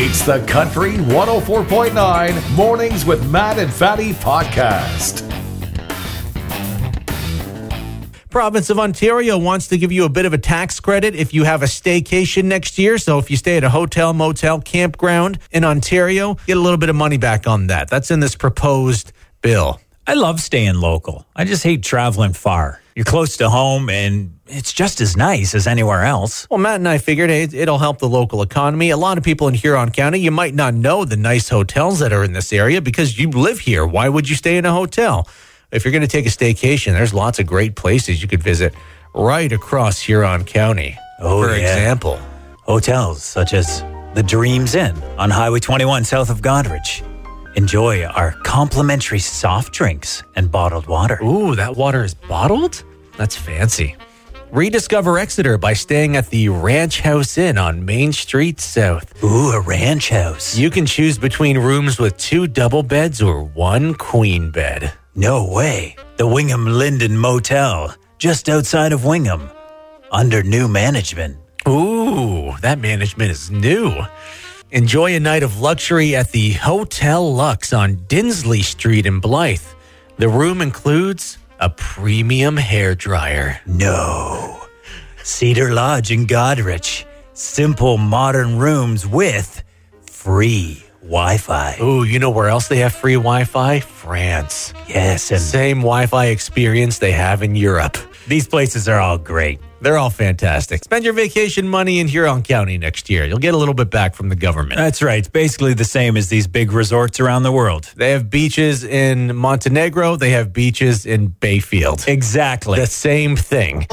It's the Country 104.9 Mornings with Matt and Fatty podcast. province of Ontario wants to give you a bit of a tax credit if you have a staycation next year. So if you stay at a hotel, motel, campground in Ontario, get a little bit of money back on that. That's in this proposed bill. I love staying local. I just hate traveling far. You're close to home and it's just as nice as anywhere else. Well, Matt and I figured hey, it'll help the local economy. A lot of people in Huron County, you might not know the nice hotels that are in this area because you live here. Why would you stay in a hotel? If you're going to take a staycation, there's lots of great places you could visit right across Huron County. Oh, for yeah. example. Hotels such as the Dreams Inn on Highway 21 south of Goderich. Enjoy our complimentary soft drinks and bottled water. Ooh, that water is bottled? That's fancy. Rediscover Exeter by staying at the Ranch House Inn on Main Street South. Ooh, a ranch house. You can choose between rooms with two double beds or one queen bed. No way. The Wingham Linden Motel, just outside of Wingham, under new management. Ooh, that management is new. Enjoy a night of luxury at the Hotel Lux on Dinsley Street in Blyth. The room includes a premium hair dryer. No. Cedar Lodge in Goderich. Simple modern rooms with free Wi Fi. Ooh, you know where else they have free Wi Fi? France. Yes, and Same Wi Fi experience they have in Europe. these places are all great. They're all fantastic. Spend your vacation money in Huron County next year. You'll get a little bit back from the government. That's right. It's basically the same as these big resorts around the world. They have beaches in Montenegro, they have beaches in Bayfield. Exactly. the same thing.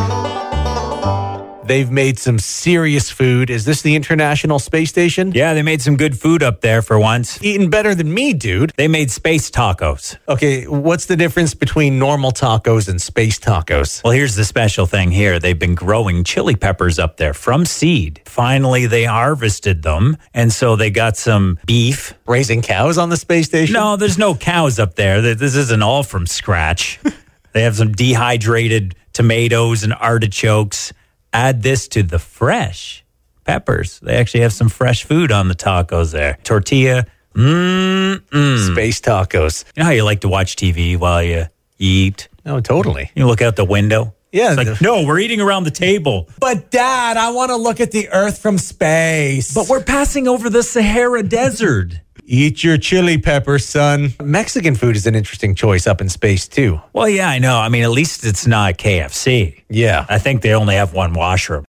They've made some serious food. Is this the International Space Station? yeah, they made some good food up there for once. Eating better than me, dude. They made space tacos. Okay, what's the difference between normal tacos and space tacos? Well, here's the special thing here. They've been growing chili peppers up there from seed. Finally, they harvested them. And so they got some beef. Raising cows on the space station? No, there's no cows up there. This isn't all from scratch. they have some dehydrated tomatoes and artichokes. Add this to the fresh peppers. They actually have some fresh food on the tacos there. Tortilla. Mmm. mm. Space tacos. You know how you like to watch TV while you eat? No, totally. You look out the window. Yeah. It's like, no, we're eating around the table. But, Dad, I want to look at the Earth from space. But we're passing over the Sahara Desert. Eat your chili pepper, son. Mexican food is an interesting choice up in space, too. Well, yeah, I know. I mean, at least it's not KFC. Yeah. I think they only have one washroom.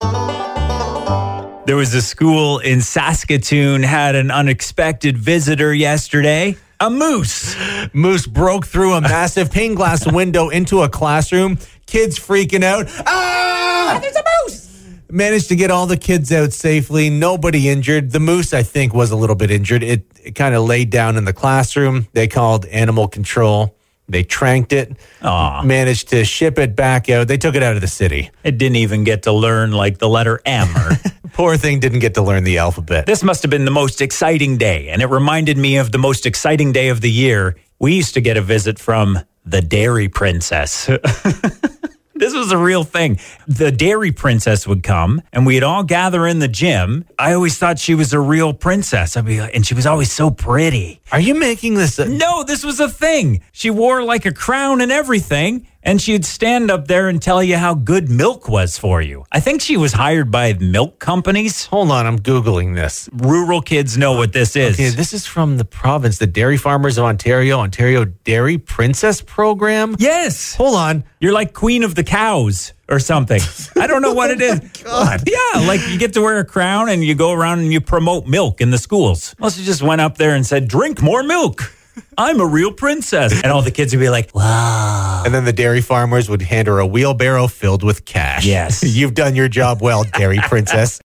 There was a school in Saskatoon had an unexpected visitor yesterday. A moose. Moose broke through a massive pane glass window into a classroom. Kids freaking out. Ah! There's a moose! Managed to get all the kids out safely. Nobody injured. The moose, I think, was a little bit injured. It, it kind of laid down in the classroom. They called animal control. They tranked it. Aw. Managed to ship it back out. They took it out of the city. It didn't even get to learn like the letter M or Poor thing didn't get to learn the alphabet. This must have been the most exciting day, and it reminded me of the most exciting day of the year. We used to get a visit from the Dairy Princess. this was a real thing. The Dairy Princess would come, and we'd all gather in the gym. I always thought she was a real princess. I'd be like, and she was always so pretty. Are you making this? A- No, this was a thing. She wore like a crown and everything, and she'd stand up there and tell you how good milk was for you. I think she was hired by milk companies. Hold on, I'm Googling this. Rural kids know what this is. Okay, this is from the province, the Dairy Farmers of Ontario, Ontario Dairy Princess Program. yes. Hold on. You're like queen of the cows or something. I don't know what it is. Oh God. Yeah, like you get to wear a crown and you go around and you promote milk in the schools. Must have just went up there and said, "Drink more milk." I'm a real princess. And all the kids would be like, "Wow." And then the dairy farmers would hand her a wheelbarrow filled with cash. Yes. You've done your job well, Dairy Princess.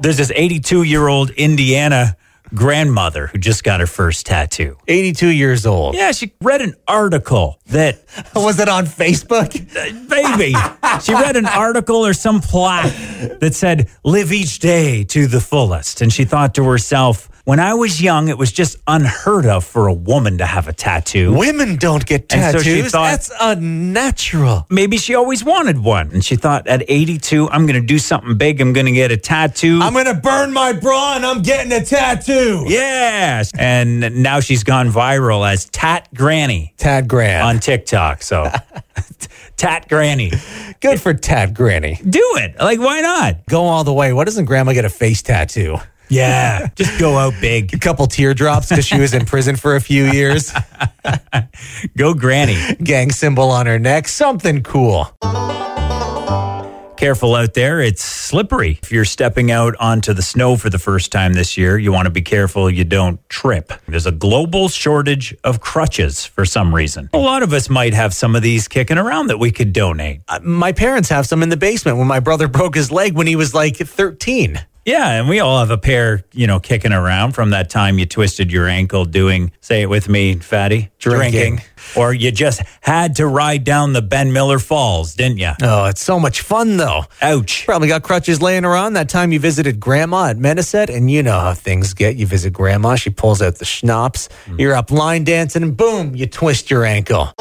There's this 82-year-old Indiana grandmother who just got her first tattoo. 82 years old. Yeah, she read an article that Was it on Facebook? Uh, baby. she read an article or some plaque that said, live each day to the fullest. And she thought to herself, When I was young, it was just unheard of for a woman to have a tattoo. Women don't get so tattoos. she thought- That's unnatural. Maybe she always wanted one. And she thought, at 82, I'm going to do something big. I'm going to get a tattoo. I'm gonna burn my bra and I'm getting a tattoo. yes. And now she's gone viral as Tat Granny Tat Grant. on TikTok. So, Tat Granny. Good for Tat Granny. Do it. Like, why not? Go all the way. Why doesn't Grandma get a face tattoo? Yeah. Just go out big. A couple teardrops because she was in prison for a few years. Go Granny. Gang symbol on her neck. Something cool. Careful out there. It's slippery. If you're stepping out onto the snow for the first time this year, you want to be careful you don't trip. There's a global shortage of crutches for some reason. A lot of us might have some of these kicking around that we could donate. Uh, my parents have some in the basement when my brother broke his leg when he was like 13. Yeah, and we all have a pair, you know, kicking around from that time you twisted your ankle doing, say it with me, fatty, Drinking. Or you just had to ride down the Benmiller Falls, didn't you? Oh, it's so much fun though. Ouch. Probably got crutches laying around that time you visited grandma at Mediset, and you know how things get. You visit grandma, she pulls out the schnapps, hmm. you're up line dancing, and boom, you twist your ankle.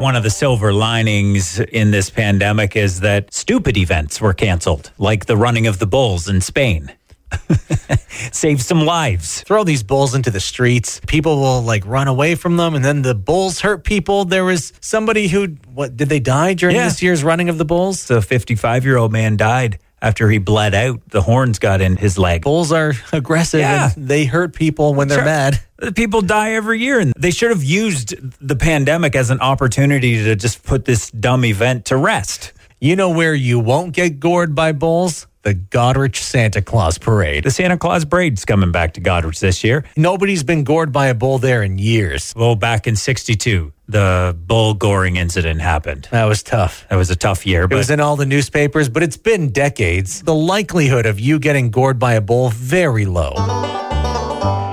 One of the silver linings in this pandemic is that stupid events were canceled, like the running of the bulls in Spain. Save some lives. Throw these bulls into the streets. People will like run away from them, and then the bulls hurt people. There was somebody who, what, did they die during Yeah. this year's running of the bulls? The 55 year old man died after he bled out. The horns got in his leg. Bulls are aggressive Yeah. and they hurt people when they're Sure. mad. People die every year, and they should have used the pandemic as an opportunity to just put this dumb event to rest. You know where you won't get gored by bulls? The Goderich Santa Claus Parade. The Santa Claus Parade's coming back to Goderich this year. Nobody's been gored by a bull there in years. Well, back in 62, the bull goring incident happened. That was tough. That was a tough year, It was in all the newspapers, but it's been decades. The likelihood of you getting gored by a bull very low.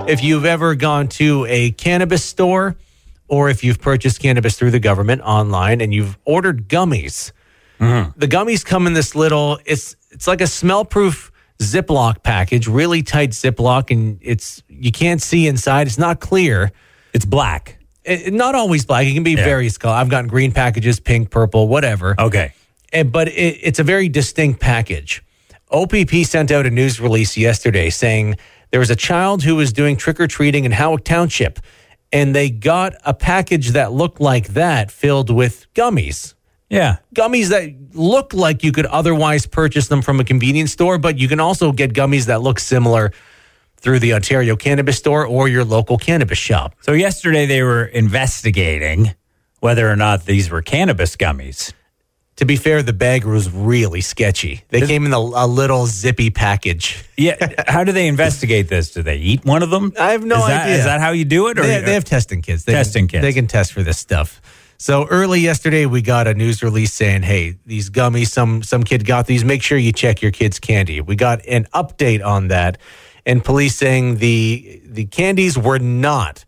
If you've ever gone to a cannabis store or if you've purchased cannabis through the government online and you've ordered gummies, the gummies come in this little it's it's like a smell-proof Ziploc package, really tight Ziploc and it's you can't see inside. It's not clear. it's black. It, not always black. It can be Yeah. various color. I've gotten green packages, pink, purple, whatever. Okay. Eh, but it, it's a very distinct package. OPP sent out a news release yesterday saying there was a child who was doing trick or treating in Howick Township, and they got a package that looked like that filled with gummies. Yeah. Gummies that look like you could otherwise purchase them from a convenience store, but you can also get gummies that look similar through the Ontario Cannabis Store or your local cannabis shop. So yesterday they were investigating whether or not these were cannabis gummies. To be fair, the bag was really sketchy. They came in a, a little zippy package. Yeah. How do they investigate this? Do they eat one of them? I have no is that, idea. Is that how you do it? Or They, they have testing kits. They Testing can, kits. They can test for this stuff. So early yesterday, we got a news release saying, "Hey, these gummies, some some kid got these. Make sure you check your kid's candy." We got an update on that, and police saying the the candies were not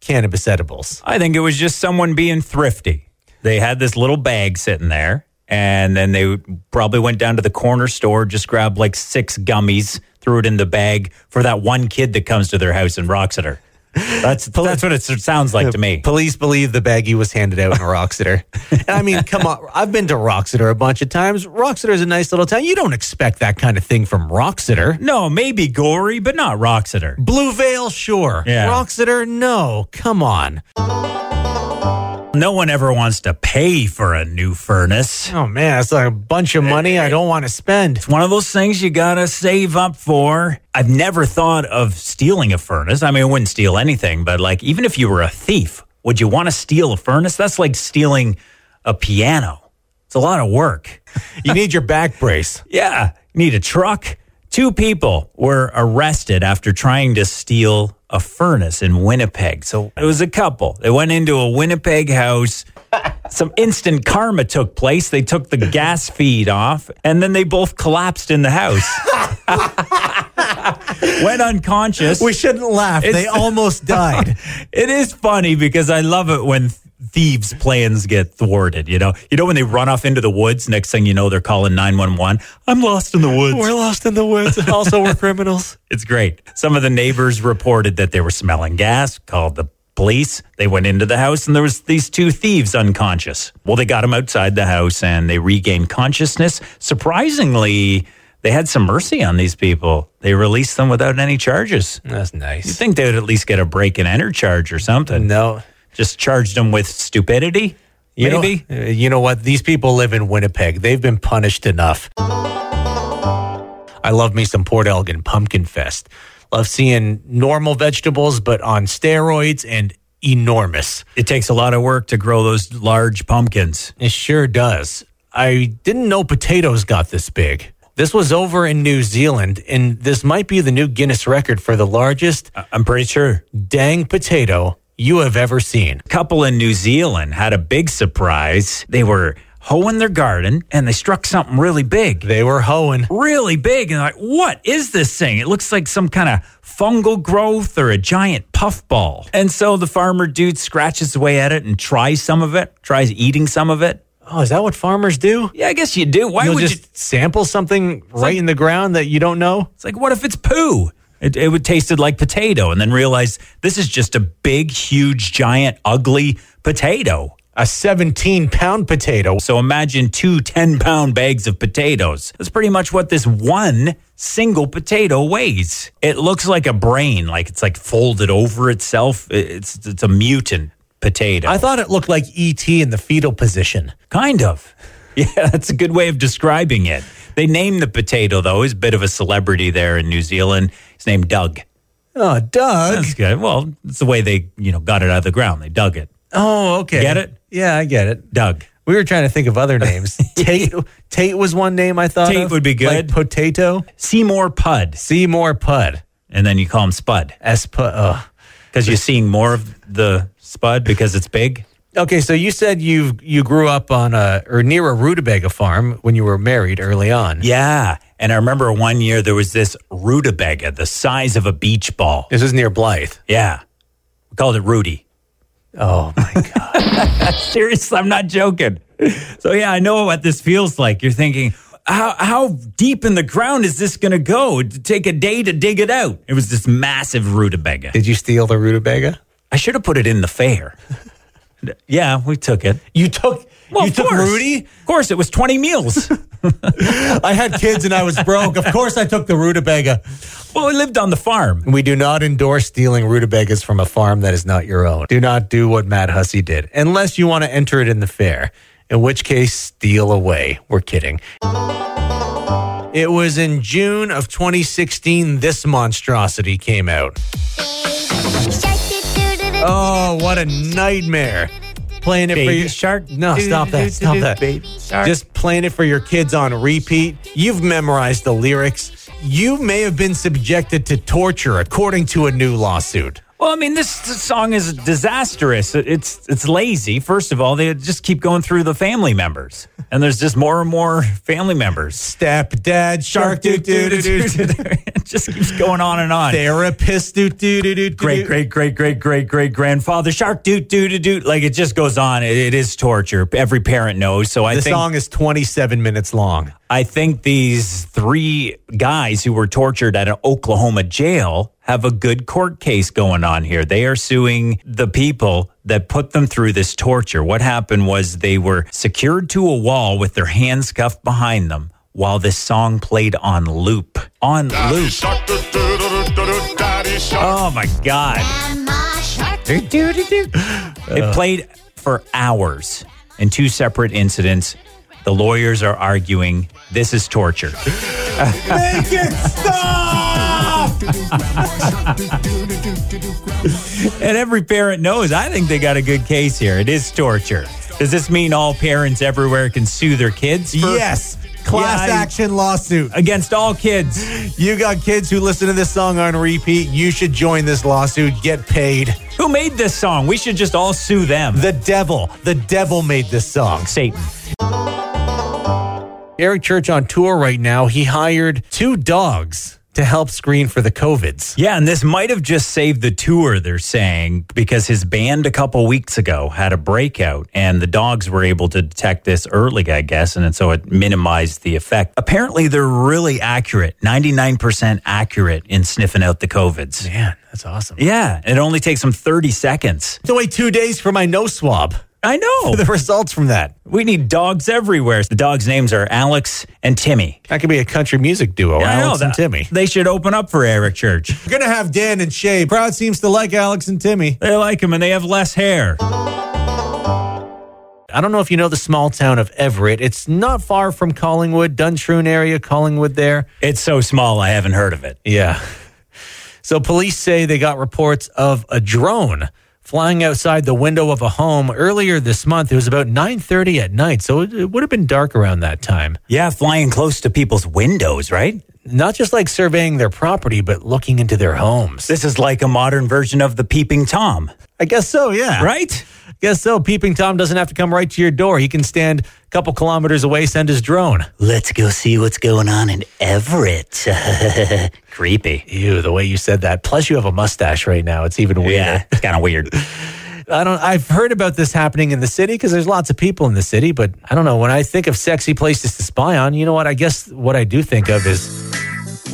cannabis edibles. I think it was just someone being thrifty. They had this little bag sitting there, and then they probably went down to the corner store, just grabbed like six gummies, threw it in the bag for that one kid that comes to their house and rocks at her. That's that's what it sounds like to me. Police believe the baggie was handed out in Wroxeter. and I mean, come on. I've been to Wroxeter a bunch of times. Wroxeter is a nice little town. You don't expect that kind of thing from Wroxeter. No, maybe Gorrie, but not Wroxeter. Blue Veil, sure. Yeah. Wroxeter, no. Come on. No one ever wants to pay for a new furnace. Oh man, it's like a bunch of money I don't want to spend. It's one of those things you gotta save up for. I've never thought of stealing a furnace. I mean, I wouldn't steal anything, but like, even if you were a thief, would you want to steal a furnace? That's like stealing a piano. It's a lot of work. You need your back brace. Yeah, you need a truck. Two people were arrested after trying to steal a furnace in Winnipeg. So it was a couple. They went into a Winnipeg house. Some instant karma took place. They took the gas feed off, and then they both collapsed in the house. went unconscious. We shouldn't laugh. they almost died. It is funny because I love it when thieves' plans get thwarted. You know, you know when they run off into the woods. Next thing you know, they're calling nine one one. I'm lost in the woods. We're lost in the woods. Also, we're criminals. It's great. Some of the neighbors reported that they were smelling gas. Called the police. They went into the house and there was these two thieves unconscious. Well, they got them outside the house and they regained consciousness. Surprisingly, they had some mercy on these people. They released them without any charges. That's nice. You think they would at least get a break and enter charge or something? No. Just charged them with stupidity? You Maybe? uh, you know what? These people live in Winnipeg. They've been punished enough. I love me some Port Elgin Pumpkin Fest. Love seeing normal vegetables, but on steroids and enormous. It takes a lot of work to grow those large pumpkins. It sure does. I didn't know potatoes got this big. This was over in New Zealand, and this might be the new Guinness record for the largest I'm pretty sure. dang potato you have ever seen. A couple in New Zealand had a big surprise. They were hoeing their garden and they struck something really big. They were hoeing. Really big. And they're like, what is this thing? It looks like some kind of fungal growth or a giant puffball. And so the farmer dude scratches away at it and tries some of it, tries eating some of it. Oh, is that what farmers do? Yeah, I guess you do. Why You'll would just you? sample something right in the ground that you don't know? It's like, what if it's poo? It, it would tasted like potato and then realize this is just a big, huge, giant, ugly potato. A 17 pound potato. So imagine two 10 pound bags of potatoes. That's pretty much what this one single potato weighs. It looks like a brain, like it's like folded over itself. It's, it's a mutant potato. I thought it looked like ET in the fetal position. kind of. Yeah, that's a good way of describing it. They named the potato, though. He's a bit of a celebrity there in New Zealand. His name Doug. Oh, Doug. That's good. Well, it's the way they, you know, got it out of the ground. They dug it. Oh, okay. Get it? Yeah, I get it. Doug. We were trying to think of other names. Tate Tate was one name I thought Tate of. would be good. Like potato. Seymour Pud. Seymour Pud. And then you call him Spud. S Pud. Because you're seeing more of the spud because it's big. Okay, so you said you you grew up on a or near a rutabaga farm when you were married early on. Yeah. And I remember one year there was this rutabaga the size of a beach ball. This was near Blyth. Yeah. We called it Rudy. Oh my god. Seriously, I'm not joking. So yeah, I know what this feels like. You're thinking, how how deep in the ground is this going to go? It'd take a day to dig it out. It was this massive rutabaga. Did you steal the rutabaga? I should have put it in the fair. yeah, we took it. You took Well, you took course. Rudy? Of course, it was 20 meals. I had kids and I was broke. Of course I took the rutabaga. well, we lived on the farm. We do not endorse stealing rutabagas from a farm that is not your own. Do not do what Matt Hussey did, unless you want to enter it in the fair, in which case, steal away. We're kidding. It was in June of 2016 this monstrosity came out. Oh, what a nightmare. Playing it for Baby your shark. No, stop that. Stop that. Just playing it for your kids on repeat. You've memorized the lyrics. You may have been subjected to torture according to a new lawsuit. Well, I mean, this, this song is disastrous. It's it's lazy. First of all, they just keep going through the family members, and there's just more and more family members. Step dad, shark doo doo doo doo. it just keeps going on and on. Therapist doo doo doo doo. Great, great, great, great, great, great grandfather shark doot doot doot doot. Like it just goes on. It, it is torture. Every parent knows. So I The think song is 27 minutes long. I think these three guys who were tortured at an Oklahoma jail have a good court case going on here. They are suing the people that put them through this torture. What happened was they were secured to a wall with their hands cuffed behind them while this song played on loop. On loop. Oh my God. It played for hours in two separate incidents. The lawyers are arguing this is torture. Make it stop! And every parent knows, I think they got a good case here. It is torture. Does this mean all parents everywhere can sue their kids? yes. Class Yeah, action lawsuit. Against all kids. You got kids who listen to this song on repeat. You should join this lawsuit. Get paid. Who made this song? We should just all sue them. The devil. The devil made this song. Satan. Eric Church on tour right now. He hired two dogs to help screen for the COVIDs. Yeah, and this might have just saved the tour, they're saying, because his band a couple weeks ago had a breakout and the dogs were able to detect this early, I guess, and so it minimized the effect. Apparently, they're really accurate, 99% accurate in sniffing out the COVIDs. Man, that's awesome. Yeah, it only takes them 30 seconds. To wait two days for my nose swab. I know. The results from that. We need dogs everywhere. The dogs' names are Alex and Timmy. That could be a country music duo, I know Alex and that- Timmy. They should open up for Eric Church. We're going to have Dan and Shay. Proud seems to like Alex and Timmy. They like him and they have less hair. I don't know if you know the small town of Everett. It's not far from Collingwood, Duntroon area, Collingwood there. It's so small, I haven't heard of it. Yeah. So police say they got reports of a drone flying outside the window of a home earlier this month. It was about 9:30 at night, so it, it would have been dark around that time. Yeah, flying close to people's windows, right? Not just like surveying their property, but looking into their homes. This is like a modern version of the peeping Tom, I guess so, yeah. right? Guess so. Peeping Tom doesn't have to come right to your door. He can stand a couple kilometers away, send his drone. Let's go see what's going on in Everett. Creepy. Ew, the way you said that. Plus, you have a mustache right now. It's even weirder. Yeah, it's kind of weird. I don't. I've heard about this happening in the city because there's lots of people in the city, but I don't know. When I think of sexy places to spy on, you know what? I guess what I do think of is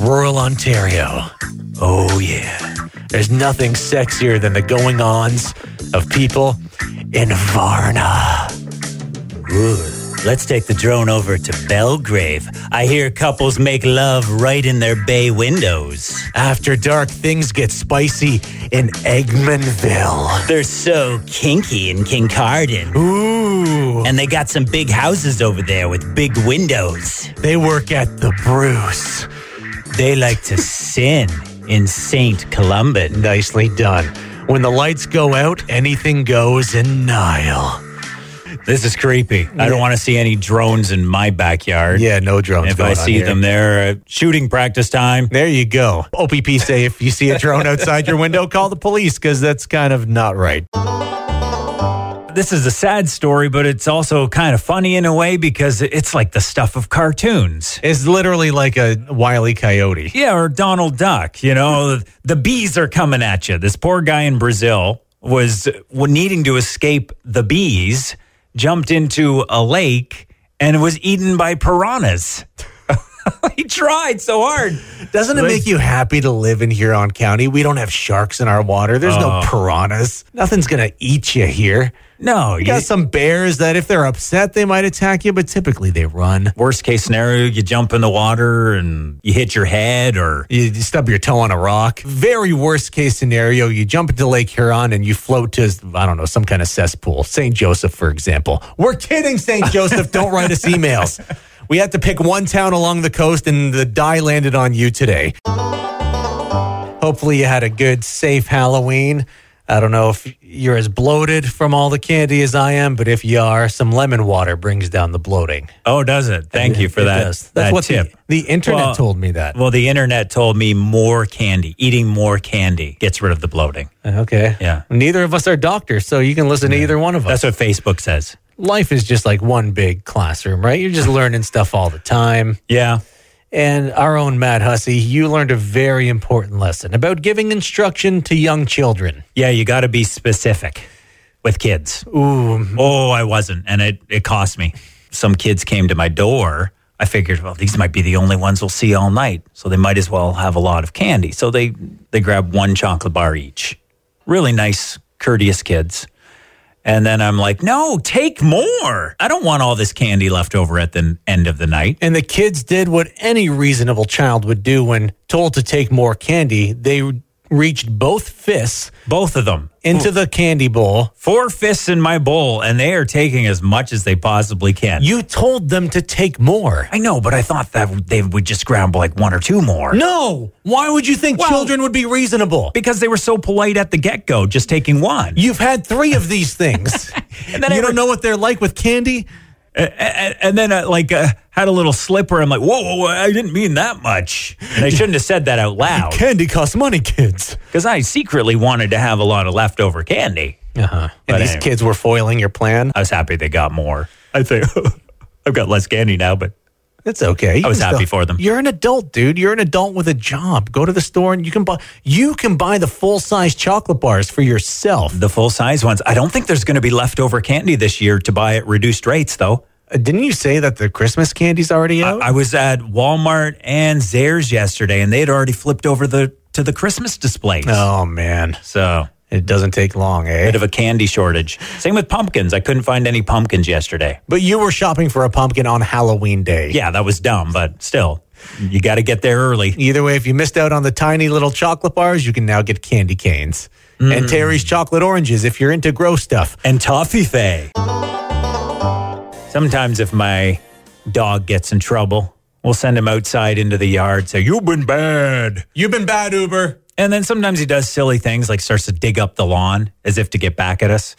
rural Ontario. Oh yeah, there's nothing sexier than the going ons of people in Varna. Ooh, Let's take the drone over to Belgrave. I hear couples make love right in their bay windows. After dark, things get spicy in Egmontville. They're so kinky in Kincardine. Ooh, And they got some big houses over there with big windows. they work at the Bruce. They like to sin in St. Columban. Nicely done. When the lights go out, anything goes in Nile. This is creepy. I don't want to see any drones in my backyard. Yeah, no drones. If going I on see here. them there, uh, shooting practice time. there you go. OPP say if you see a drone outside your window, call the police because that's kind of not right. This is a sad story, but it's also kind of funny in a way because it's like the stuff of cartoons. It's literally like a wily coyote. Yeah, or Donald Duck. You know, the bees are coming at you. This poor guy in Brazil was needing to escape the bees, jumped into a lake, and was eaten by piranhas. he tried so hard. Doesn't it make you happy to live in Huron County? We don't have sharks in our water. There's no Oh. piranhas. Nothing's going to eat you here. No, You you got some bears that if they're upset, they might attack you, but typically they run. worst case scenario, you jump in the water and you hit your head or You you stub your toe on a rock. Very worst case scenario, you jump into Lake Huron and you float to, I don't know, some kind of cesspool. St. Joseph, for example. We're kidding, St. Joseph. don't write us emails. We had to pick one town along the coast and the die landed on you today. Hopefully, you had a good, safe Halloween. I don't know if you're as bloated from all the candy as I am, but if you are, some lemon water brings down the bloating. oh, does it? Thank you for It that. does. That's that what tip. The, the internet Well- told me that. Well, the internet told me more candy, eating more candy gets rid of the bloating. Uh, okay. Yeah. Neither of us are doctors, so you can listen to either one of us. That's what Facebook says. Life is just like one big classroom, right? You're just learning stuff all the time. Yeah. And our own Matt Hussey, you learned a very important lesson about giving instruction to young children. Yeah, you got to be specific with kids. Ooh, Oh, I wasn't. And it, it cost me. Some kids came to my door. I figured, well, these might be the only ones we'll see all night. So they might as well have a lot of candy. So they, they grabbed one chocolate bar each. Really nice, courteous kids. And then I'm like, no, take more. I don't want all this candy left over at the end of the night. and the kids did what any reasonable child would do when told to take more candy. They reached both fists Both of them. into the candy bowl. Four fists in my bowl, and they are taking as much as they possibly can. You told them to take more. I know, but I thought that they would just grab like one or two more. No. Why would you think Well- children would be reasonable? Because they were so polite at the get go, just taking one. You've had three of these things. And then you I don't re- know what they're like with candy? And, and then uh, like uh, had a little slipper. I'm like, whoa, whoa, whoa, I didn't mean that much. And I shouldn't have said that out loud Candy costs money, kids. because I secretly wanted to have a lot of leftover candy. Uh-huh. But And these anyway. kids were foiling your plan. I was happy they got more. I think I've got less candy now, but It's okay. You I was happy for them. You're an adult, dude. You're an adult with a job. Go to the store and you can buy you can buy the full size chocolate bars for yourself. The full size ones. I don't think there's going to be leftover candy this year to buy at reduced rates, though. Uh, Didn't you say that the Christmas candy's already out? I was at Walmart and Zehrs yesterday, and they had already flipped over the to the Christmas displays. oh man, So it doesn't take long, eh? bit of a candy shortage. Same with pumpkins. I couldn't find any pumpkins yesterday. But you were shopping for a pumpkin on Halloween day. Yeah, that was dumb, but still, you got to get there early. Either way, if you missed out on the tiny little chocolate bars, you can now get candy canes. Mm. And Terry's chocolate oranges if you're into gross stuff. And Toffifee. Sometimes if my dog gets in trouble, we'll send him outside into the yard, say, You've been bad. You've been bad, Uber. And then sometimes he does silly things like starts to dig up the lawn as if to get back at us.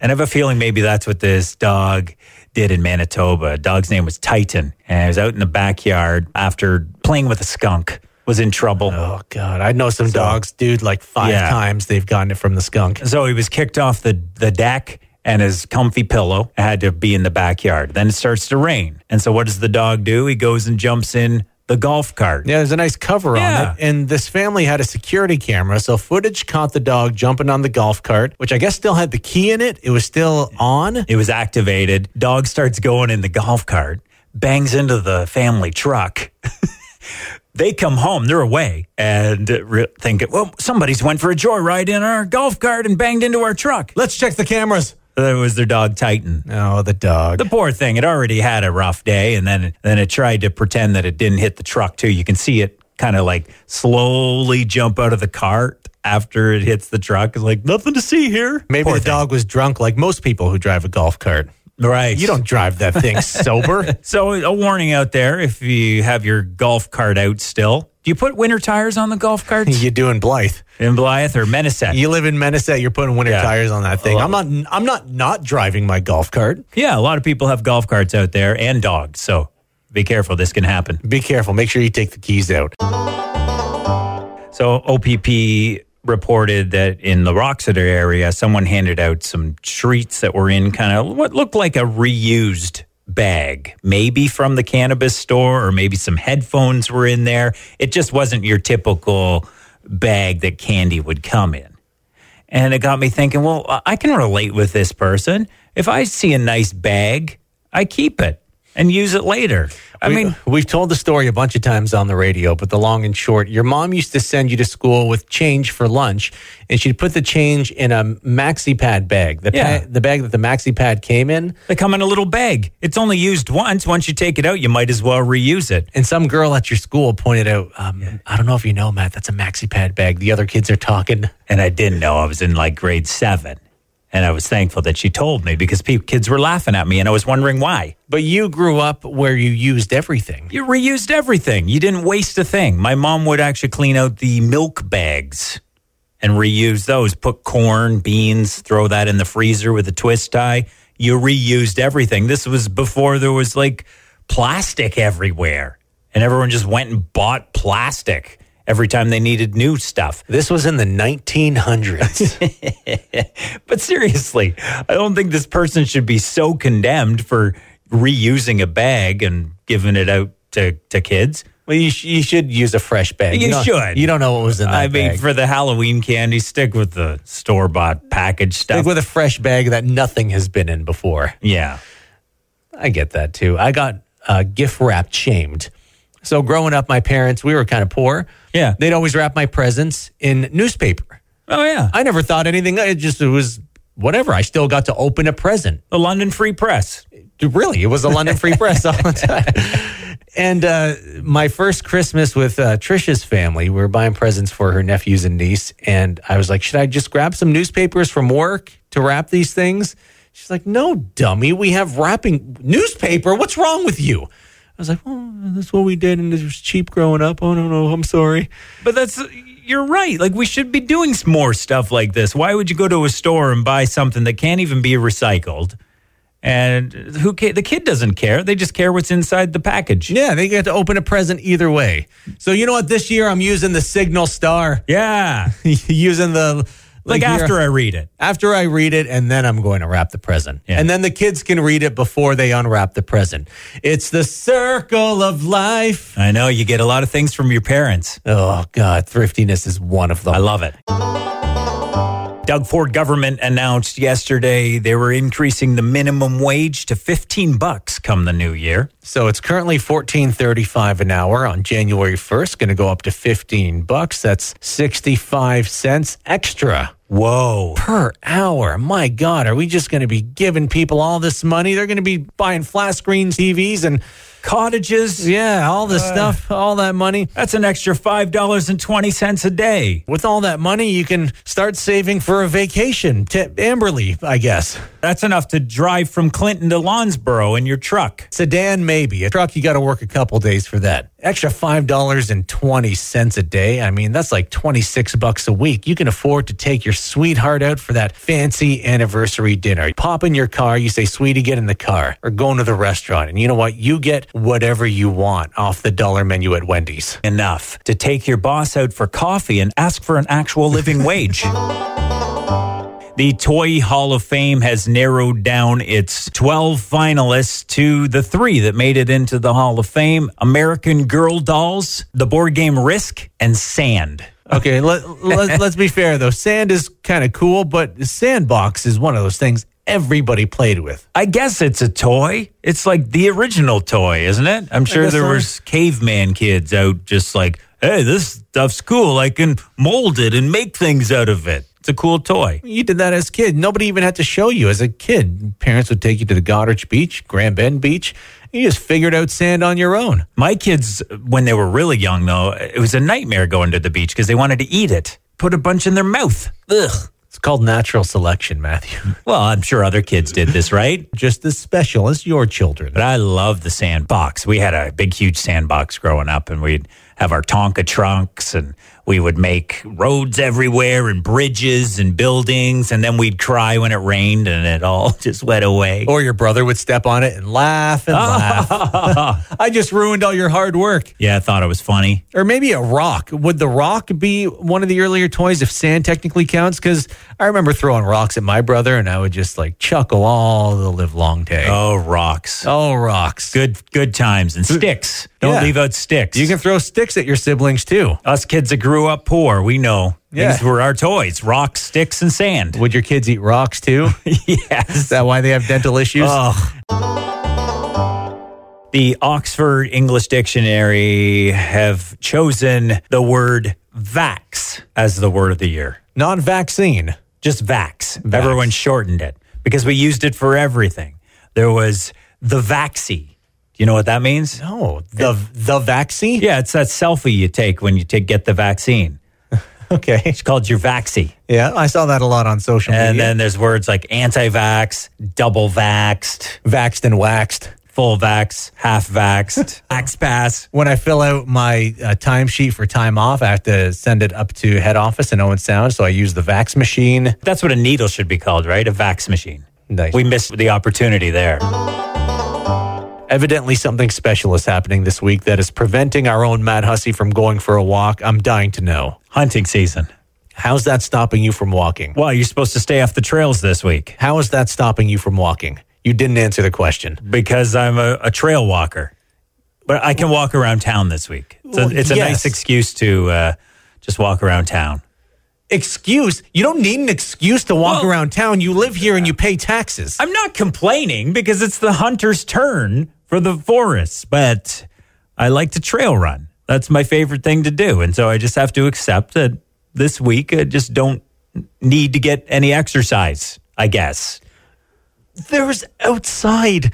And I have a feeling maybe that's what this dog did in Manitoba. A Dog's name was Titan. And he was out in the backyard after playing with a skunk, was in trouble. Oh God, I know some dogs, dude. Like five Yeah. times they've gotten it from the skunk. So he was kicked off the, the deck and his comfy pillow had to be in the backyard. Then it starts to rain. And so what does the dog do? He goes and jumps in the golf cart. Yeah, there's a nice cover Yeah. on it. And this family had a security camera. So footage caught the dog jumping on the golf cart, which I guess still had the key in it. It was still on. It was activated. Dog starts going in the golf cart, bangs into the family truck. they come home, they're away, and re- think, well, somebody's went for a joyride in our golf cart and banged into our truck. Let's check the cameras. That was their dog Titan. Oh, the dog. The poor thing, it already had a rough day, and then then it tried to pretend that it didn't hit the truck too. You can see it kind of like slowly jump out of the cart after it hits the truck. It's like nothing to see here. Maybe Poor the thing. dog was drunk like most people who drive a golf cart. right? You don't drive that thing sober. So a warning out there: if you have your golf cart out still, do you put winter tires on the golf carts you doing Blyth. in Blyth or Menacet? You live in Menacet, you're putting winter Yeah. tires on that thing. I'm not I'm not not driving my golf cart. Yeah, a lot of people have golf carts out there and dogs. So be careful; this can happen. Be careful. Make sure you take the keys out. So OPP reported that in the Wroxeter area, someone handed out some treats that were in kind of what looked like a reused bag, maybe from the cannabis store, or maybe some headphones were in there. It just wasn't your typical bag that candy would come in. And it got me thinking, well, I can relate with this person. If I see a nice bag, I keep it and use it later. I We- mean, we've told the story a bunch of times on the radio, but the long and short, your mom used to send you to school with change for lunch, and she'd put the change in a maxi pad bag. The Yeah. pa- the bag that the maxi pad came in, They come in a little bag. It's only used once. Once you take it out, you might as well reuse it. and some girl at your school pointed out, um, I don't know if you know, Matt, that's a maxi pad bag. The other kids are talking. And I didn't know I was in like grade seven. And I was thankful that she told me because pe- kids were laughing at me and I was wondering why. But you grew up where you used everything. You reused everything. You didn't waste a thing. My mom would actually clean out the milk bags and reuse those. Put corn, beans, throw that in the freezer with a twist tie. You reused everything. This was before there was like plastic everywhere. And everyone just went and bought plastic every time they needed new stuff. This was in the 1900s. But seriously, I don't think this person should be so condemned for reusing a bag and giving it out to, to kids. well, you, sh- you should use a fresh bag. You don't- should. You don't know what was in that I mean, for the Halloween candy, stick with the store bought packaged stuff. Like with a fresh bag that nothing has been in before. yeah. I get that too. I got uh, gift wrapped shamed. So growing up, my parents, we were kind of poor. Yeah. They'd always wrap my presents in newspaper. Oh, yeah. I never thought anything. It just it was whatever. I still got to open a present. the London Free Press. Really, it was a London Free Press all the time. And uh, my first Christmas with uh, Trisha's family, we were buying presents for her nephews and niece. And I was like, should I just grab some newspapers from work to wrap these things? She's like, no, dummy. We have wrapping newspaper. What's wrong with you? I was like, oh, that's what we did. And it was cheap growing up. Oh, no, no, I'm sorry. But that's, you're right. Like, we should be doing some more stuff like this. Why would you go to a store and buy something that can't even be recycled? And who ca- the kid doesn't care. They just care what's inside the package. Yeah, they get to open a present either way. So you know what? This year I'm using the Signal Star. Yeah. using the Like, after I read it. after I read it, and then I'm going to wrap the present. Yeah. And then the kids can read it before they unwrap the present. It's the circle of life. I know you get a lot of things from your parents. Oh, God. Thriftiness is one of them. I love it. Doug Ford government announced yesterday they were increasing the minimum wage to 15 bucks come the new year. So it's currently fourteen thirty five an hour on January first. Going to go up to fifteen bucks. That's sixty five cents extra Whoa. per hour. My God, are we just going to be giving people all this money? They're going to be buying flat screen TVs and Cottages, yeah, all this uh, stuff, all that money. that's an extra $5.20 a day. With all that money, you can start saving for a vacation to Amberley, I guess. That's enough to drive from Clinton to Londesborough in your truck. Sedan, maybe. A truck, you got to work a couple days for that. Extra $5.20 a day. I mean, that's like 26 bucks a week. You can afford to take your sweetheart out for that fancy anniversary dinner. Pop in your car, you say, sweetie, get in the car, or going to the restaurant. And you know what? You get whatever you want off the dollar menu at Wendy's. Enough to take your boss out for coffee and ask for an actual living wage. The Toy Hall of Fame has narrowed down its 12 finalists to the three that made it into the Hall of Fame American Girl Dolls, the board game Risk, and Sand. Okay, let, let, let's be fair though. Sand is kind of cool, but Sandbox is one of those things everybody played with. I guess it's a toy. It's like the original toy, isn't it? I'm sure there so. was caveman kids out just like, hey, this stuff's cool. I can mold it and make things out of it. It's a cool toy. You did that as a kid. Nobody even had to show you as a kid. Parents would take you to the Goddard Beach, Grand Bend Beach. You just figured out sand on your own. My kids, when they were really young, though, it was a nightmare going to the beach because they wanted to eat it, put a bunch in their mouth. Ugh. It's called natural selection, Matthew. Well, I'm sure other kids did this, right? Just as special as your children. But I love the sandbox. We had a big, huge sandbox growing up, and we'd have our Tonka trunks, and we would make roads everywhere, and bridges, and buildings, and then we'd cry when it rained, and it all just went away. Or your brother would step on it and laugh and laugh. I just ruined all your hard work. yeah, I thought it was funny. Or maybe a rock. Would the rock be one of the earlier toys if sand technically counts? Because I remember throwing rocks at my brother and I would just like chuckle all the live long day. Oh, rocks. Oh, rocks. Good, good times and sticks. Don't Yeah. leave out sticks. You can throw sticks at your siblings too. Us kids that grew up poor, we know Yeah. these were our toys: rocks, sticks, and sand. Would your kids eat rocks too? yes. Is that why they have dental issues? Oh. The Oxford English Dictionary have chosen the word vax as the word of the year. Non vaccine. Just vax. Everyone shortened it because we used it for everything. There was the vaxi. You know what that means? No, the the vaccine. Yeah, it's that selfie you take when you take get the vaccine. Okay. It's called your vaxi. Yeah, I saw that a lot on social And media. And then there's words like anti-vax, double vaxed, Vaxed and waxed. full vax, half vaxxed, vax pass. When I fill out my uh, timesheet for time off, I have to send it up to head office in Owen Sound. So I use the Vax machine. That's what a needle should be called, right? A vax machine. Nice. We missed the opportunity there. Evidently, something special is happening this week that is preventing our own Matt Hussey from going for a walk. I'm dying to know. Hunting season. How's that stopping you from walking? Well, you're supposed to stay off the trails this week How is that stopping you from walking? You didn't answer the question. because I'm a, a trail walker. But I can walk around town this week. It's a, it's a yes. nice excuse to uh, just walk around town. Excuse? You don't need an excuse to walk Well- around town. You live here and you pay taxes. I'm not complaining because it's the hunter's turn for the forest, but I like to trail run. That's my favorite thing to do. And so I just have to accept that this week I just don't need to get any exercise, I guess. There's outside.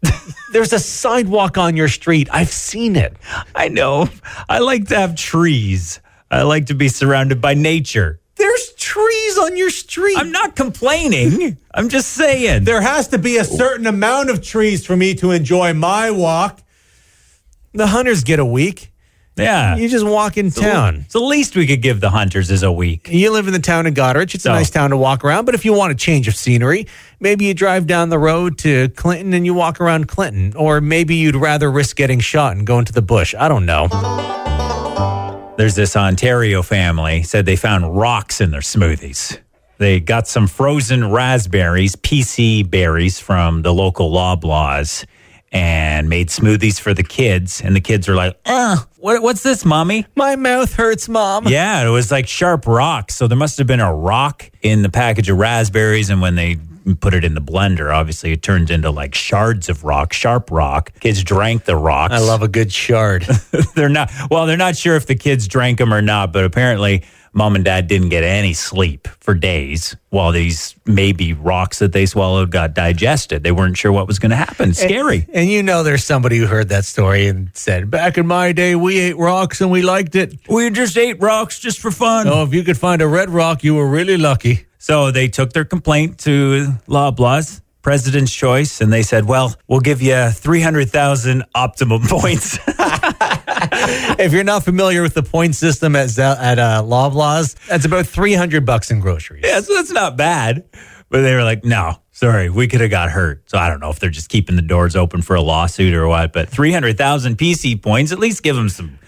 There's a sidewalk on your street. I've seen it. I know. I like to have trees. I like to be surrounded by nature. There's trees on your street. I'm not complaining. I'm just saying. there has to be a certain amount of trees for me to enjoy my walk. The hunters get a week. yeah. You just walk in town. So the least we could give the hunters is a week. You live in the town of Goderich. It's a nice town to walk around. But if you want a change of scenery, maybe you drive down the road to Clinton and you walk around Clinton. Or maybe you'd rather risk getting shot and go into the bush. I don't know. There's this Ontario family said they found rocks in their smoothies. They got some frozen raspberries, PC berries from the local Loblaws, and made smoothies for the kids. And the kids were like, "Uh, what, what's this, mommy?" My mouth hurts, mom. Yeah, it was like sharp rock. So there must have been a rock in the package of raspberries. And when they put it in the blender, obviously it turned into like shards of rock, sharp rock. Kids drank the rocks. I love a good shard. they're not, well, they're not sure if the kids drank them or not, but apparently mom and dad didn't get any sleep for days while these maybe rocks that they swallowed got digested. They weren't sure what was going to happen. Scary. And you know, there's somebody who heard that story and said, "Back in my day, we ate rocks and we liked it. we just ate rocks just for fun. Oh, if you could find a red rock, you were really lucky." So they took their complaint to Loblaws, President's Choice, and they said, well, we'll give you 300,000 optimum points. if you're not familiar with the point system at at uh, Loblaws, that's about 300 bucks in groceries. yeah, so that's not bad. But they were like, no, sorry, we could have got hurt. So I don't know if they're just keeping the doors open for a lawsuit or what, but 300,000 PC points, at least give them some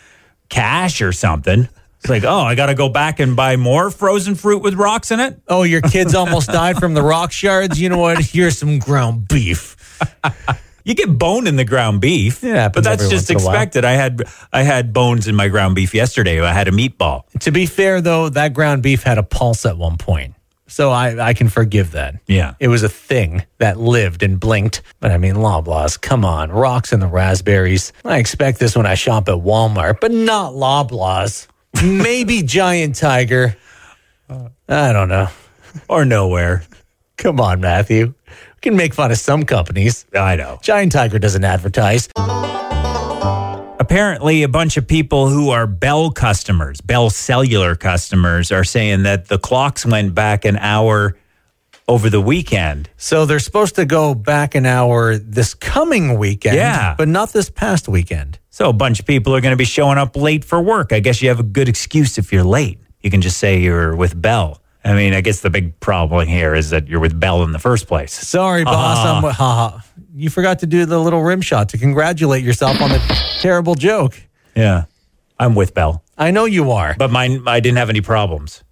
cash or something. It's like, oh, I got to go back and buy more frozen fruit with rocks in it. Oh, your kids almost died from the rock shards. You know what? Here's some ground beef. You get bone in the ground beef, Yeah, but that's just once in a while. expected. I had I had bones in my ground beef yesterday. I had a meatball. To be fair, though, that ground beef had a pulse at one point. So I, I can forgive that. Yeah. It was a thing that lived and blinked. But I mean, Loblaws, come on. Rocks and the raspberries. I expect this when I shop at Walmart, but not Loblaws. Maybe Giant Tiger. I don't know. or nowhere. Come on, Matthew. Can make fun of some companies. I know. Giant Tiger doesn't advertise. Apparently, a bunch of people who are Bell customers, Bell cellular customers, are saying that the clocks went back an hour over the weekend. So they're supposed to go back an hour this coming weekend, Yeah. but not this past weekend. So a bunch of people are going to be showing up late for work. I guess you have a good excuse if you're late. You can just say you're with Bell. I mean, I guess the big problem here is that you're with Bell in the first place. Sorry, boss. I'm haha. You forgot to do the little rim shot to congratulate yourself on the terrible joke. Yeah. I'm with Bell. I know you are. but mine I didn't have any problems.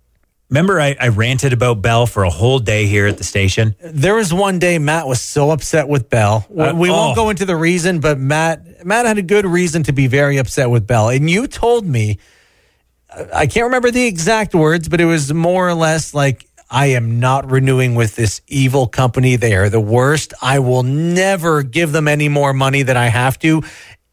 Remember, I, I ranted about Bell for a whole day here at the station. There was one day Matt was so upset with Bell. We- Uh, we won't oh. go into the reason, but Matt Matt had a good reason to be very upset with Bell. And you told me I can't remember the exact words, but it was more or less like I am not renewing with this evil company. They are the worst. I will never give them any more money than I have to.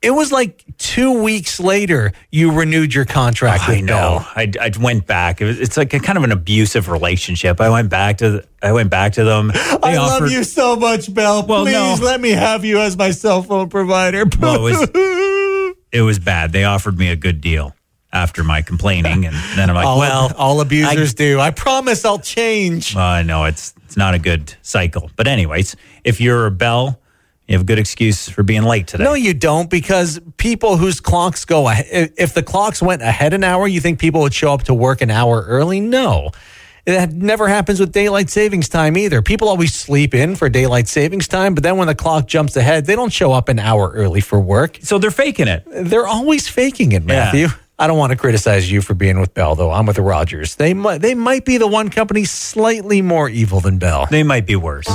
It was like two weeks later you renewed your contract with I know. I, I went back. It was, it's like a kind of an abusive relationship. I went back to the, I went back to them. They I love you so much, Bell. Well, Please no. let me have you as my cell phone provider. Well, it was- It was bad. They offered me a good deal after my complaining, and then I'm like, all, well, all abusers do. I promise I'll change. I know it's it's not a good cycle. But anyways, if you're a Bell, you have a good excuse for being late today. No, you don't, because people whose clocks go if the clocks went ahead an hour, you think people would show up to work an hour early? No. That never happens with daylight savings time either. People always sleep in for daylight savings time, but then when the clock jumps ahead, they don't show up an hour early for work. so they're faking it. They're always faking it, Matthew. I don't want to criticize you for being with Bell, though. I'm with the Rogers. They might, they might be the one company slightly more evil than Bell. They might be worse.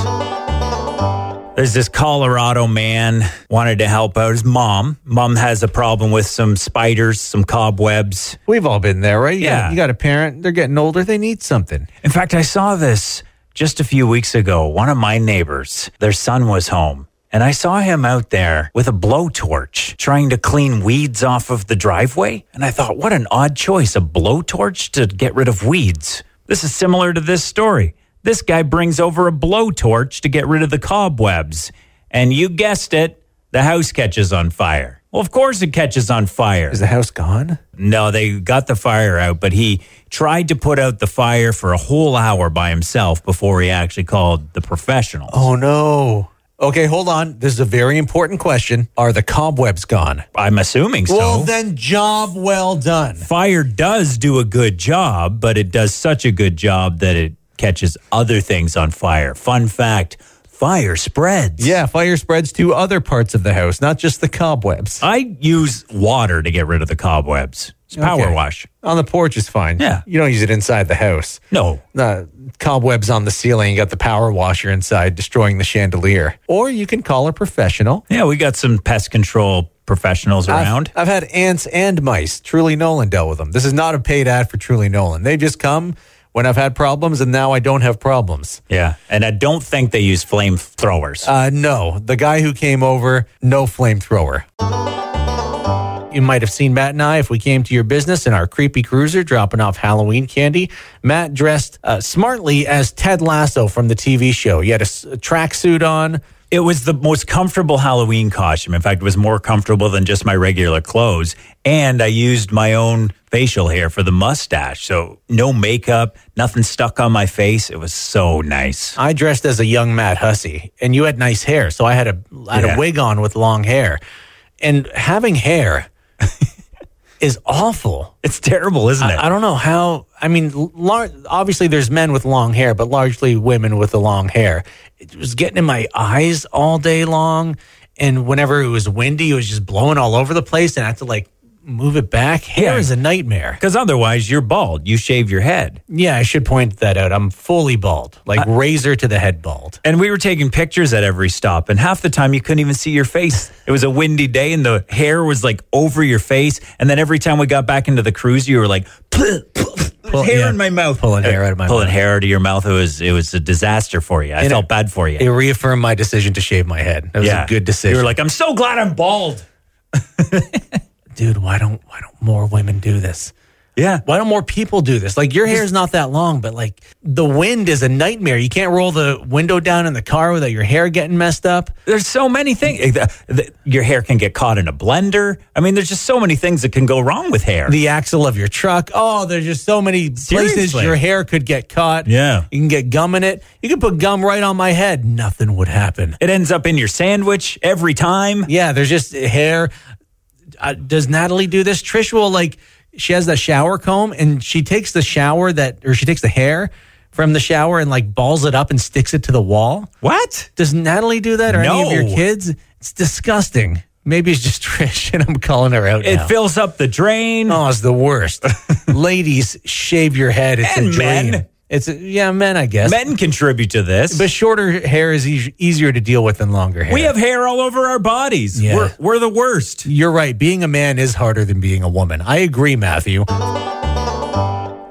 There's this Colorado man wanted to help out his mom. Mom has a problem with some spiders, some cobwebs. We've all been there, right? You Yeah. got- You got a parent, they're getting older, they need something. In fact, I saw this just a few weeks ago. One of my neighbors, their son was home, and I saw him out there with a blowtorch trying to clean weeds off of the driveway. And I thought, what an odd choice, a blowtorch to get rid of weeds. This is similar to this story. This guy brings over a blowtorch to get rid of the cobwebs. And you guessed it, the house catches on fire. Well, of course it catches on fire. Is the house gone? No, they got the fire out, but he tried to put out the fire for a whole hour by himself before he actually called the professionals. Oh, no. Okay, hold on. This is a very important question. Are the cobwebs gone? I'm assuming so. Well, then, job well done. fire does do a good job, but it does such a good job that it catches other things on fire. Fun fact fire spreads. Yeah, fire spreads to other parts of the house, not just the cobwebs. I use water to get rid of the cobwebs. It's power Okay. wash. On the porch is fine. Yeah. You don't use it inside the house. No. The cobwebs on the ceiling, you got the power washer inside destroying the chandelier. Or you can call a professional. Yeah, we got some pest control professionals I've- around. I've, had ants and mice. Truly Nolan dealt with them. This is not a paid ad for Truly Nolan. They just come when I've had problems, and now I don't have problems. Yeah. And I don't think they use flamethrowers. Uh, no, the guy who came over, no flamethrower. You might have seen Matt and I if we came to your business in our creepy cruiser dropping off Halloween candy. Matt dressed uh, smartly as Ted Lasso from the TV show. He had a tracksuit on. It was the most comfortable Halloween costume. In fact, it was more comfortable than just my regular clothes. And I used my own facial hair for the mustache. So no makeup, nothing stuck on my face. It was so nice. I dressed as a young Matt Hussey, and you had nice hair, so I had a I had Yeah. a wig on with long hair, and having hair is awful. It's terrible, isn't it? I don't know how. I mean, lar- obviously there's men with long hair, but largely women with the long hair. It was getting in my eyes all day long, and whenever it was windy, it was just blowing all over the place, and I had to like move it back. Hair Yeah. is a nightmare. Because otherwise, you're bald. You shave your head. Yeah, I should point that out. I'm fully bald, like razor to the head bald. And we were taking pictures at every stop, and half the time you couldn't even see your face. It was a windy day, and the hair was like over your face. And then every time we got back into the cruise, you were like, hair yeah, in my mouth, pulling hair out of my mouth. pulling mouth. hair out of your mouth. It was it was a disaster for you. I And felt it- bad for you. It reaffirmed my decision to shave my head. That was a good decision. You were like, I'm so glad I'm bald. dude, why don't why don't more women do this? Yeah. Why don't more people do this? Like your hair is not that long, but like the wind is a nightmare. You can't roll the window down in the car without your hair getting messed up. There's so many things. Your hair can get caught in a blender. I mean, there's just so many things that can go wrong with hair. The axle of your truck. Oh, there's just so many places your hair could get caught. Yeah. You can get gum in it. You can put gum right on my head. Nothing would happen. it ends up in your sandwich every time. Yeah, there's just hair. Uh, does Natalie do this? Trish will like she has the shower comb and she takes the shower that or she takes the hair from the shower and like balls it up and sticks it to the wall. What? Does Natalie do that or any of your kids? It's disgusting. Maybe it's just Trish and I'm calling her out It now. fills up the drain. oh, it's the worst. Ladies, shave your head. It's And a dream. men. It's yeah, men, I guess. Men contribute to this. but shorter hair is eas- easier to deal with than longer hair. we have hair all over our bodies. Yeah. We're, we're the worst. You're right. Being a man is harder than being a woman. I agree, Matthew.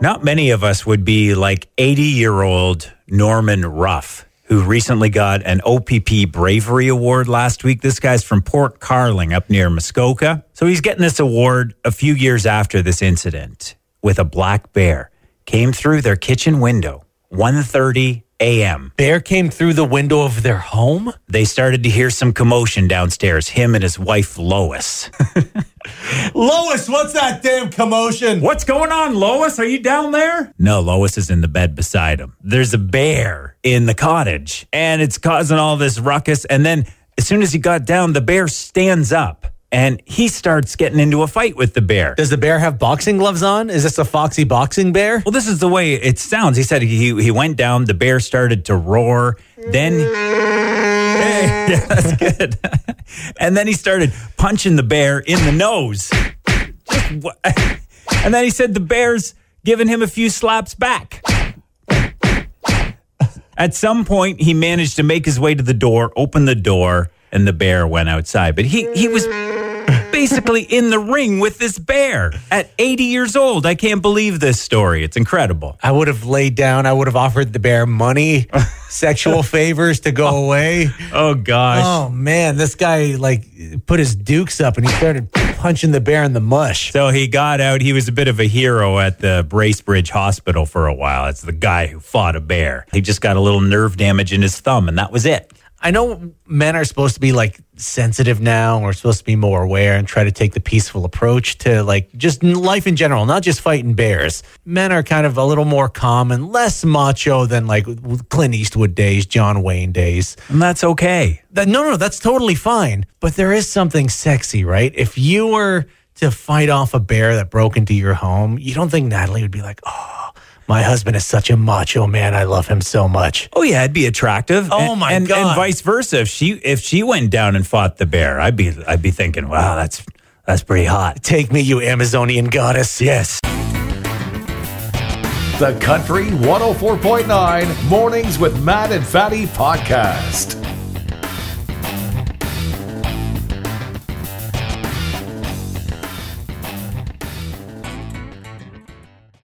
Not many of us would be like 80 year old Norman Ruff, who recently got an OPP Bravery Award last week. This guy's from Port Carling up near Muskoka. So he's getting this award a few years after this incident with a black bear. Came through their kitchen window, 1.30 a.m. Bear came through the window of their home. They started to hear some commotion downstairs, him and his wife Lois. Lois, what's that damn commotion? What's going on, Lois? Are you down there? No, Lois is in the bed beside him. There's a bear in the cottage and it's causing all this ruckus. And then as soon as he got down, the bear stands up and he starts getting into a fight with the bear. Does the bear have boxing gloves on? Is this a foxy boxing bear? Well, this is the way it sounds. He said he, he went down, the bear started to roar. Then, hey, yeah, that's good. and then he started punching the bear in the nose. And then he said the bear's giving him a few slaps back. At some point, he managed to make his way to the door, open the door, and the bear went outside. But he, he was basically in the ring with this bear at 80 years old. I can't believe this story. It's incredible. I would have laid down. I would have offered the bear money, sexual favors to go away. Oh, gosh. Oh man, this guy like put his dukes up and he started punching the bear in the mush. So he got out. He was a bit of a hero at the Bracebridge Hospital for a while. It's the guy who fought a bear. He just got a little nerve damage in his thumb, and that was it. I know men are supposed to be like sensitive now. We're supposed to be more aware and try to take the peaceful approach to like just life in general, not just fighting bears. Men are kind of a little more calm and less macho than like Clint Eastwood days, John Wayne days. And that's okay. That, no, no, that's totally fine. But there is something sexy, right? If you were to fight off a bear that broke into your home, you don't think Natalie would be like, oh, my husband is such a macho man. I love him so much. Oh yeah, I'd be attractive. Oh and, my and, god, and vice versa. If she if she went down and fought the bear, I'd be I'd be thinking, wow, that's that's pretty hot. Take me, you Amazonian goddess. Yes. The Country 104.9 Mornings with Matt and Fatty podcast.